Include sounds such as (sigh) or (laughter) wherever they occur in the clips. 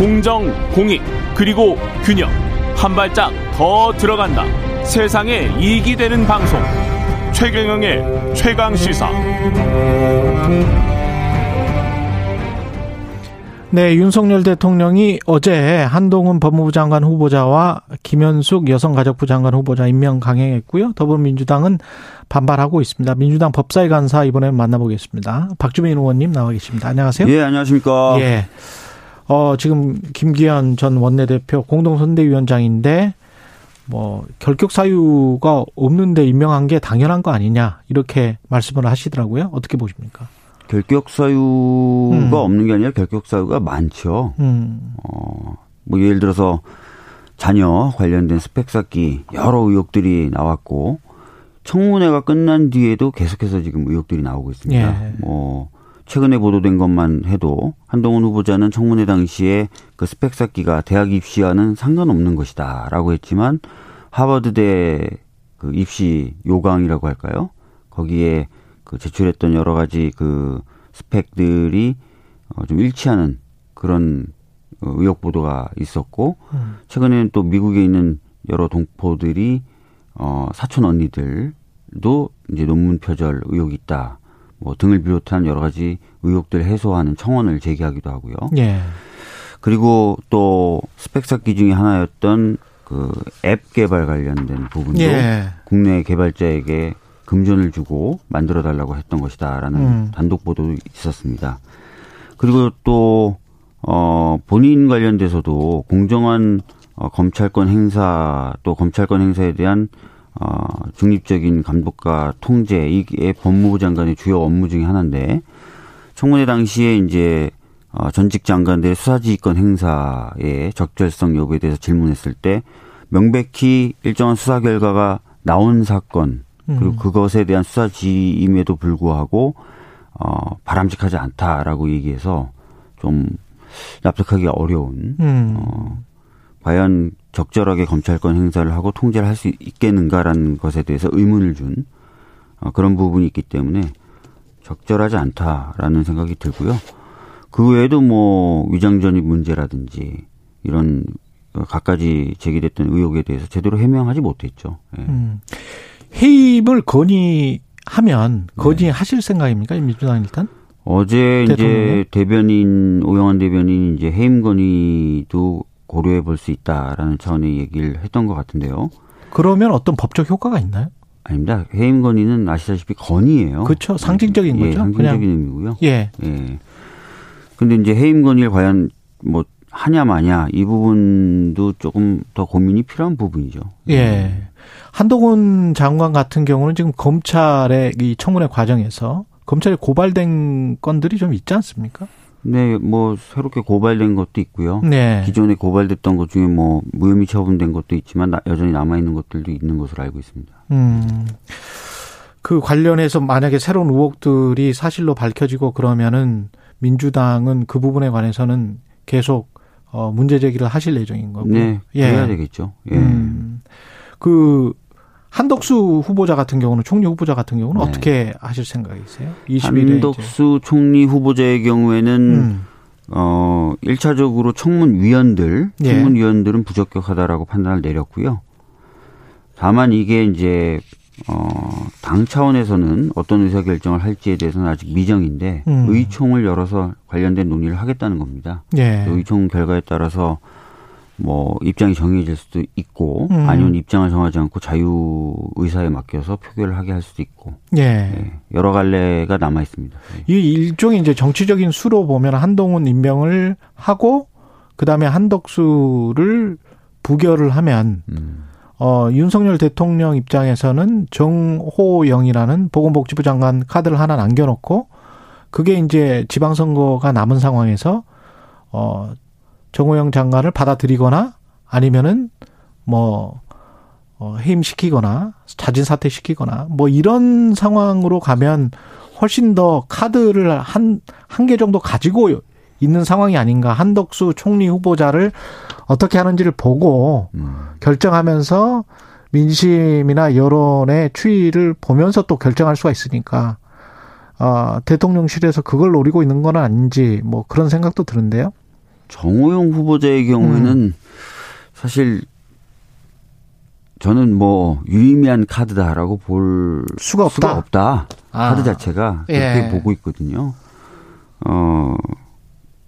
공정, 공익, 그리고 균형. 한 발짝 더 들어간다. 세상에 이익이 되는 방송. 최경영의 최강 시사. 네, 윤석열 대통령이 어제 한동훈 법무부 장관 후보자와 김현숙 여성가족부 장관 후보자 임명 강행했고요. 더불어민주당은 반발하고 있습니다. 민주당 법사위 간사 이번에 만나보겠습니다. 박주민 의원님 나와 계십니다. 안녕하세요. 예, 안녕하십니까. 예. 어, 지금 김기현 전 원내대표 공동선대위원장인데 뭐 결격 사유가 없는데 임명한 게 당연한 거 아니냐 이렇게 말씀을 하시더라고요. 어떻게 보십니까? 결격 사유가 음. 없는 게 아니라 결격 사유가 많죠. 음. 어, 뭐 예를 들어서 자녀 관련된 스펙 쌓기 여러 의혹들이 나왔고 청문회가 끝난 뒤에도 계속해서 지금 의혹들이 나오고 있습니다. 예. 뭐 최근에 보도된 것만 해도 한동훈 후보자는 청문회 당시에 그 스펙 쌓기가 대학 입시와는 상관없는 것이다라고 했지만 하버드대 그 입시 요강이라고 할까요? 거기에 그 제출했던 여러 가지 그 스펙들이 어좀 일치하는 그런 어, 의혹 보도가 있었고 음. 최근에는 또 미국에 있는 여러 동포들이 어 사촌 언니들도 이제 논문 표절 의혹이 있다. 뭐 등을 비롯한 여러 가지 의혹들 해소하는 청원을 제기하기도 하고요. 예. 그리고 또 스펙 쌓기 중에 하나였던 그 앱 개발 관련된 부분도 예. 국내 개발자에게 금전을 주고 만들어 달라고 했던 것이다라는 음. 단독 보도도 있었습니다. 그리고 또 어, 본인 관련돼서도 공정한 어, 검찰권 행사 또 검찰권 행사에 대한 어, 중립적인 감독과 통제 이게 법무부 장관의 주요 업무 중의 하나인데 청문회 당시에 이제 어, 전직 장관들의 수사지휘권 행사의 적절성 여부에 대해서 질문했을 때 명백히 일정한 수사 결과가 나온 사건 그리고 음. 그것에 대한 수사지임에도 불구하고 어 바람직하지 않다라고 얘기해서 좀 납득하기 어려운 음. 어 과연 적절하게 검찰권 행사를 하고 통제를 할 수 있겠는가라는 것에 대해서 의문을 준 어, 그런 부분이 있기 때문에 적절하지 않다라는 생각이 들고요. 그 외에도 뭐 위장전입 문제라든지 이런 갖가지 제기됐던 의혹에 대해서 제대로 해명하지 못했죠. 예. 음. 해임을 건의하면 건의하실 네. 생각입니까? 민주당 일단? 어제 대통령은? 이제 대변인 오영환 대변인 이제 해임 건의도 고려해 볼 수 있다라는 차원의 얘기를 했던 것 같은데요. 그러면 어떤 법적 효과가 있나요? 아닙니다. 해임 건의는 아시다시피 건의예요. 그렇죠. 상징적인 예, 거죠. 상징적인 그냥. 의미고요. 예. 예. 근데 이제 해임 건의를 과연 뭐 하냐 마냐 이 부분도 조금 더 고민이 필요한 부분이죠. 예. 한동훈 장관 같은 경우는 지금 검찰의 이 청문회 과정에서 검찰에 고발된 건들이 좀 있지 않습니까? 네, 뭐 새롭게 고발된 것도 있고요. 네. 기존에 고발됐던 것 중에 뭐 무혐의 처분된 것도 있지만 여전히 남아 있는 것들도 있는 것으로 알고 있습니다. 음. 그 관련해서 만약에 새로운 의혹들이 사실로 밝혀지고 그러면은 민주당은 그 부분에 관해서는 계속 어 문제 제기를 하실 예정인 거고. 네, 예. 해야 되겠죠. 예. 음. 그 한덕수 후보자 같은 경우는 총리 후보자 같은 경우는 네. 어떻게 하실 생각이세요? 20일에 한덕수 이제. 총리 후보자의 경우에는 음. 어 1차적으로 청문위원들, 예. 청문위원들은 부적격하다라고 판단을 내렸고요. 다만 이게 이제 어, 당 차원에서는 어떤 의사 결정을 할지에 대해서는 아직 미정인데 음. 의총을 열어서 관련된 논의를 하겠다는 겁니다. 예. 의총 결과에 따라서 뭐 입장이 정해질 수도 있고 음. 아니면 입장을 정하지 않고 자유 의사에 맡겨서 표결을 하게 할 수도 있고 예. 예. 여러 갈래가 남아 있습니다. 이 일종의 이제 정치적인 수로 보면 한동훈 임명을 하고 그다음에 한덕수를 부결을 하면 음. 어 윤석열 대통령 입장에서는 정호영이라는 보건복지부 장관 카드를 하나 남겨놓고 그게 이제 지방선거가 남은 상황에서 어 정호영 장관을 받아들이거나 아니면은 뭐 어, 해임시키거나 자진 사퇴시키거나 뭐 이런 상황으로 가면 훨씬 더 카드를 한 한 개 정도 가지고 있는 상황이 아닌가 한덕수 총리 후보자를 어떻게 하는지를 보고 음. 결정하면서 민심이나 여론의 추이를 보면서 또 결정할 수가 있으니까 어, 대통령실에서 그걸 노리고 있는 건 아닌지 뭐 그런 생각도 드는데요. 정호영 후보자의 경우에는 음. 사실 저는 뭐 유의미한 카드다라고 볼 수가 없다. 수가 없다. 아. 카드 자체가 그렇게 예. 보고 있거든요. 어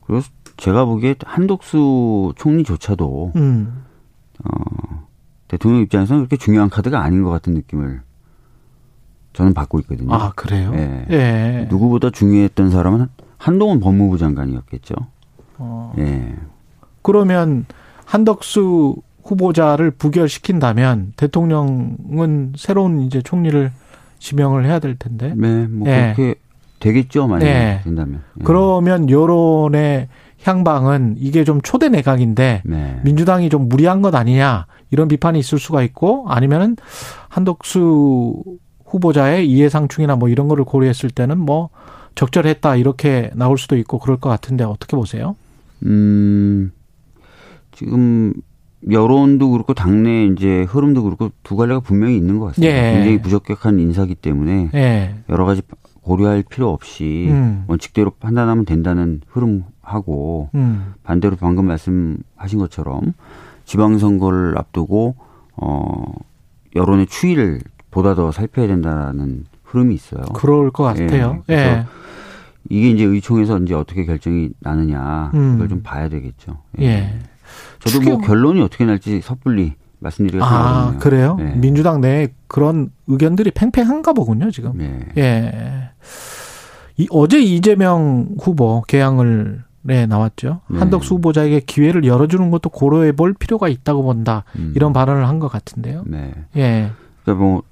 그래서 제가 보기에 한독수 총리조차도 음. 어 대통령 입장에서는 그렇게 중요한 카드가 아닌 것 같은 느낌을 저는 받고 있거든요. 아 그래요? 예. 예. 누구보다 중요했던 사람은 한동훈 법무부 장관이었겠죠. 어. 예. 그러면 한덕수 후보자를 부결시킨다면 대통령은 새로운 이제 총리를 지명을 해야 될 텐데. 네, 뭐 예. 그렇게 되겠죠, 만약에 예. 된다면. 예. 그러면 여론의 향방은 이게 좀 초대 내각인데 네. 민주당이 좀 무리한 것 아니냐 이런 비판이 있을 수가 있고 아니면은 한덕수 후보자의 이해상충이나 뭐 이런 거를 고려했을 때는 뭐 적절했다 이렇게 나올 수도 있고 그럴 것 같은데 어떻게 보세요? 음 지금 여론도 그렇고 당내 이제 흐름도 그렇고 두 갈래가 분명히 있는 것 같습니다. 예. 굉장히 부적격한 인사기 때문에 예. 여러 가지 고려할 필요 없이 음. 원칙대로 판단하면 된다는 흐름하고 음. 반대로 방금 말씀하신 것처럼 지방선거를 앞두고 어 여론의 추이를 보다 더 살펴야 된다는 흐름이 있어요. 그럴 것 같아요. 예. 예. 이게 이제 의총에서 이제 어떻게 결정이 나느냐 음. 그걸 좀 봐야 되겠죠. 예. 예. 저도 뭐 추경. 뭐 결론이 어떻게 날지 섣불리 말씀드리기가 아, 그래요? 네. 민주당 내에 그런 의견들이 팽팽한가 보군요, 지금. 네. 예. 이, 어제 이재명 후보 개항을 네, 나왔죠. 네. 한덕수 후보자에게 기회를 열어주는 것도 고려해 볼 필요가 있다고 본다. 음. 이런 발언을 한 것 같은데요. 네. 예. 그러니까 뭐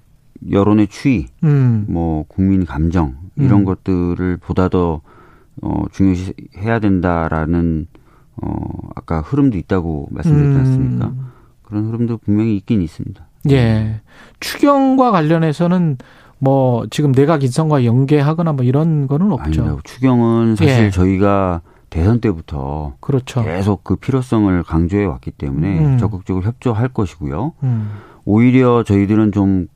여론의 추이, 음. 뭐 국민 감정 이런 음. 것들을 보다 더 어, 중요시해야 된다라는 어, 아까 흐름도 있다고 말씀드렸지 음. 않습니까? 음. 그런 흐름도 분명히 있긴 있습니다. 예. 추경과 관련해서는 뭐 지금 내각 인선과 연계하거나 뭐 이런 거는 없죠. 아닙니다. 추경은 사실 예. 저희가 대선 때부터 그렇죠. 계속 그 필요성을 강조해 왔기 때문에 음. 적극적으로 협조할 것이고요. 음. 오히려 저희들은 좀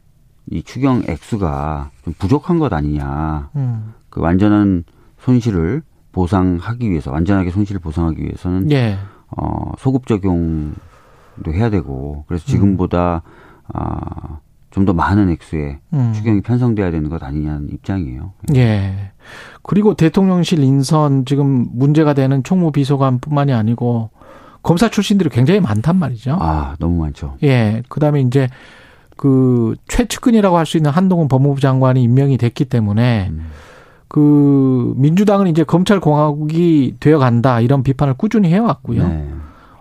이 추경 액수가 좀 부족한 것 아니냐. 음. 그 완전한 손실을 보상하기 위해서 완전하게 손실을 보상하기 위해서는 예. 어, 소급 적용도 해야 되고 그래서 지금보다 음. 아, 좀더 많은 액수의 음. 추경이 편성돼야 되는 것 아니냐는 입장이에요. 예. 그리고 대통령실 인선 지금 문제가 되는 총무 비서관뿐만이 아니고 검사 출신들이 굉장히 많단 말이죠. 아, 너무 많죠. 예. 그다음에 이제 그 최측근이라고 할 수 있는 한동훈 법무부 장관이 임명이 됐기 때문에 음. 그 민주당은 이제 검찰 공화국이 되어 간다 이런 비판을 꾸준히 해왔고요. 네.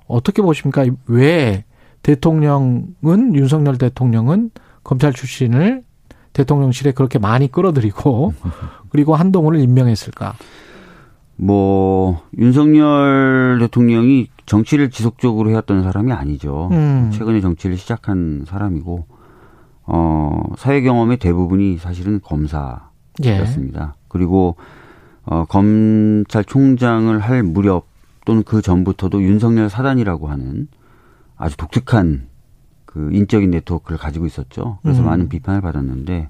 어떻게 보십니까? 왜 대통령은 윤석열 대통령은 검찰 출신을 대통령실에 그렇게 많이 끌어들이고 (laughs) 그리고 한동훈을 임명했을까? 뭐 윤석열 대통령이 정치를 지속적으로 해왔던 사람이 아니죠. 음. 최근에 정치를 시작한 사람이고 어 사회 경험의 대부분이 사실은 검사였습니다. 예. 그리고 어, 검찰총장을 할 무렵 또는 그 전부터도 윤석열 사단이라고 하는 아주 독특한 그 인적인 네트워크를 가지고 있었죠. 그래서 음. 많은 비판을 받았는데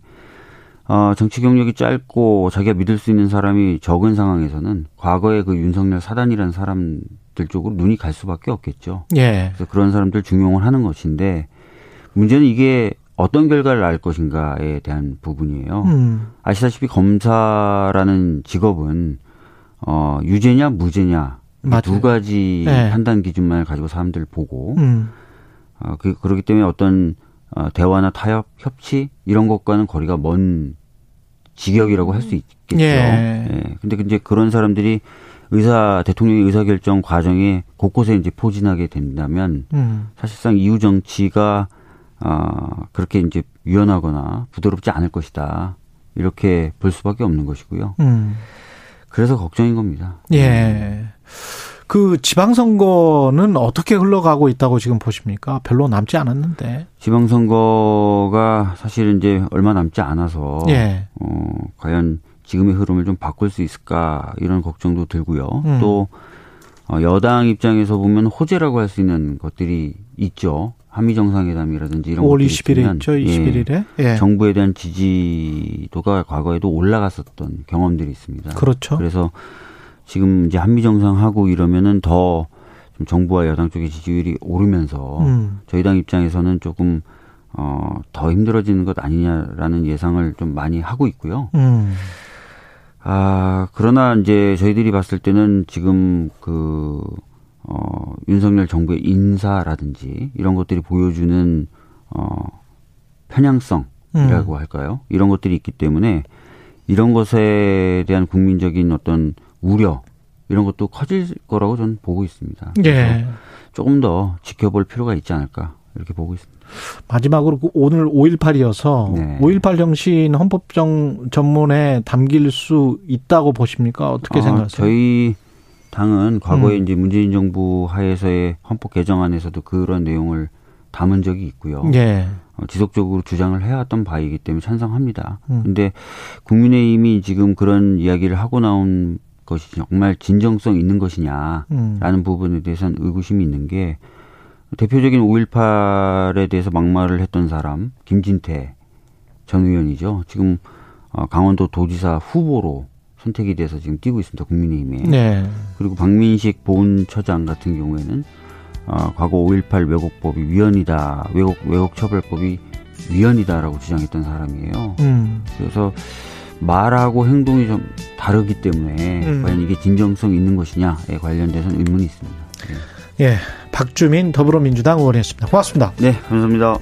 어, 정치 경력이 짧고 자기가 믿을 수 있는 사람이 적은 상황에서는 과거에 그 윤석열 사단이라는 사람들 쪽으로 눈이 갈 수밖에 없겠죠. 예. 그래서 그런 사람들 중용을 하는 것인데 문제는 이게 어떤 결과를 낳을 것인가에 대한 부분이에요. 음. 아시다시피 검사라는 직업은 어 유죄냐 무죄냐 두 가지 네. 판단 기준만을 가지고 사람들 보고 음. 어, 그, 그렇기 때문에 어떤 어, 대화나 타협, 협치 이런 것과는 거리가 먼 직역이라고 할 수 있겠죠. 예. 예. 근데 이제 그런 사람들이 의사 대통령의 의사 결정 과정에 곳곳에 이제 포진하게 된다면 음. 사실상 이후 정치가 어, 그렇게 이제 유연하거나 부드럽지 않을 것이다. 이렇게 볼 수밖에 없는 것이고요. 음. 그래서 걱정인 겁니다. 예. 그 지방선거는 어떻게 흘러가고 있다고 지금 보십니까? 별로 남지 않았는데. 지방선거가 사실 이제 얼마 남지 않아서 예. 어, 과연 지금의 흐름을 좀 바꿀 수 있을까 이런 걱정도 들고요. 음. 또 어, 여당 입장에서 보면 호재라고 할 수 있는 것들이 있죠. 한미 정상회담이라든지 이런 5월 20일에 있죠. 21일에 예, 예. 정부에 대한 지지도가 과거에도 올라갔었던 경험들이 있습니다. 그렇죠. 그래서 지금 이제 한미 정상하고 이러면은 더좀 정부와 여당 쪽의 지지율이 오르면서 음. 저희 당 입장에서는 조금 어, 더 힘들어지는 것 아니냐라는 예상을 좀 많이 하고 있고요. 음. 아, 그러나 이제 저희들이 봤을 때는 지금 그, 어, 윤석열 정부의 인사라든지 이런 것들이 보여주는, 어, 편향성이라고 음. 할까요? 이런 것들이 있기 때문에 이런 것에 대한 국민적인 어떤 우려, 이런 것도 커질 거라고 저는 보고 있습니다. 예. 조금 더 지켜볼 필요가 있지 않을까 이렇게 보고 있습니다. 마지막으로 그 오늘 5.18이어서 네. 5.18 정신 헌법정 전문에 담길 수 있다고 보십니까? 어떻게 아, 생각하세요? 저희 당은 과거에 음. 이제 문재인 정부 하에서의 헌법 개정안에서도 그런 내용을 담은 적이 있고요. 예. 어, 지속적으로 주장을 해왔던 바이기 때문에 찬성합니다. 음. 근데 국민의힘이 지금 그런 이야기를 하고 나온 것이 정말 진정성 있는 것이냐라는 음. 부분에 대해서는 의구심이 있는 게 대표적인 5.18에 대해서 막말을 했던 사람 김진태 전 의원이죠. 지금 어, 강원도 도지사 후보로 선택이 돼서 지금 뛰고 있습니다. 국민의힘에. 네. 그리고 박민식 보훈처장 같은 경우에는 어, 과거 5.18 왜곡법이 위헌이다. 왜곡 왜곡 처벌법이 위헌이다라고 주장했던 사람이에요. 음. 그래서 말하고 행동이 좀 다르기 때문에 음. 과연 이게 진정성 있는 것이냐에 관련돼서는 의문이 있습니다. 네. 예, 박주민 더불어민주당 의원이었습니다. 고맙습니다. 네, 감사합니다.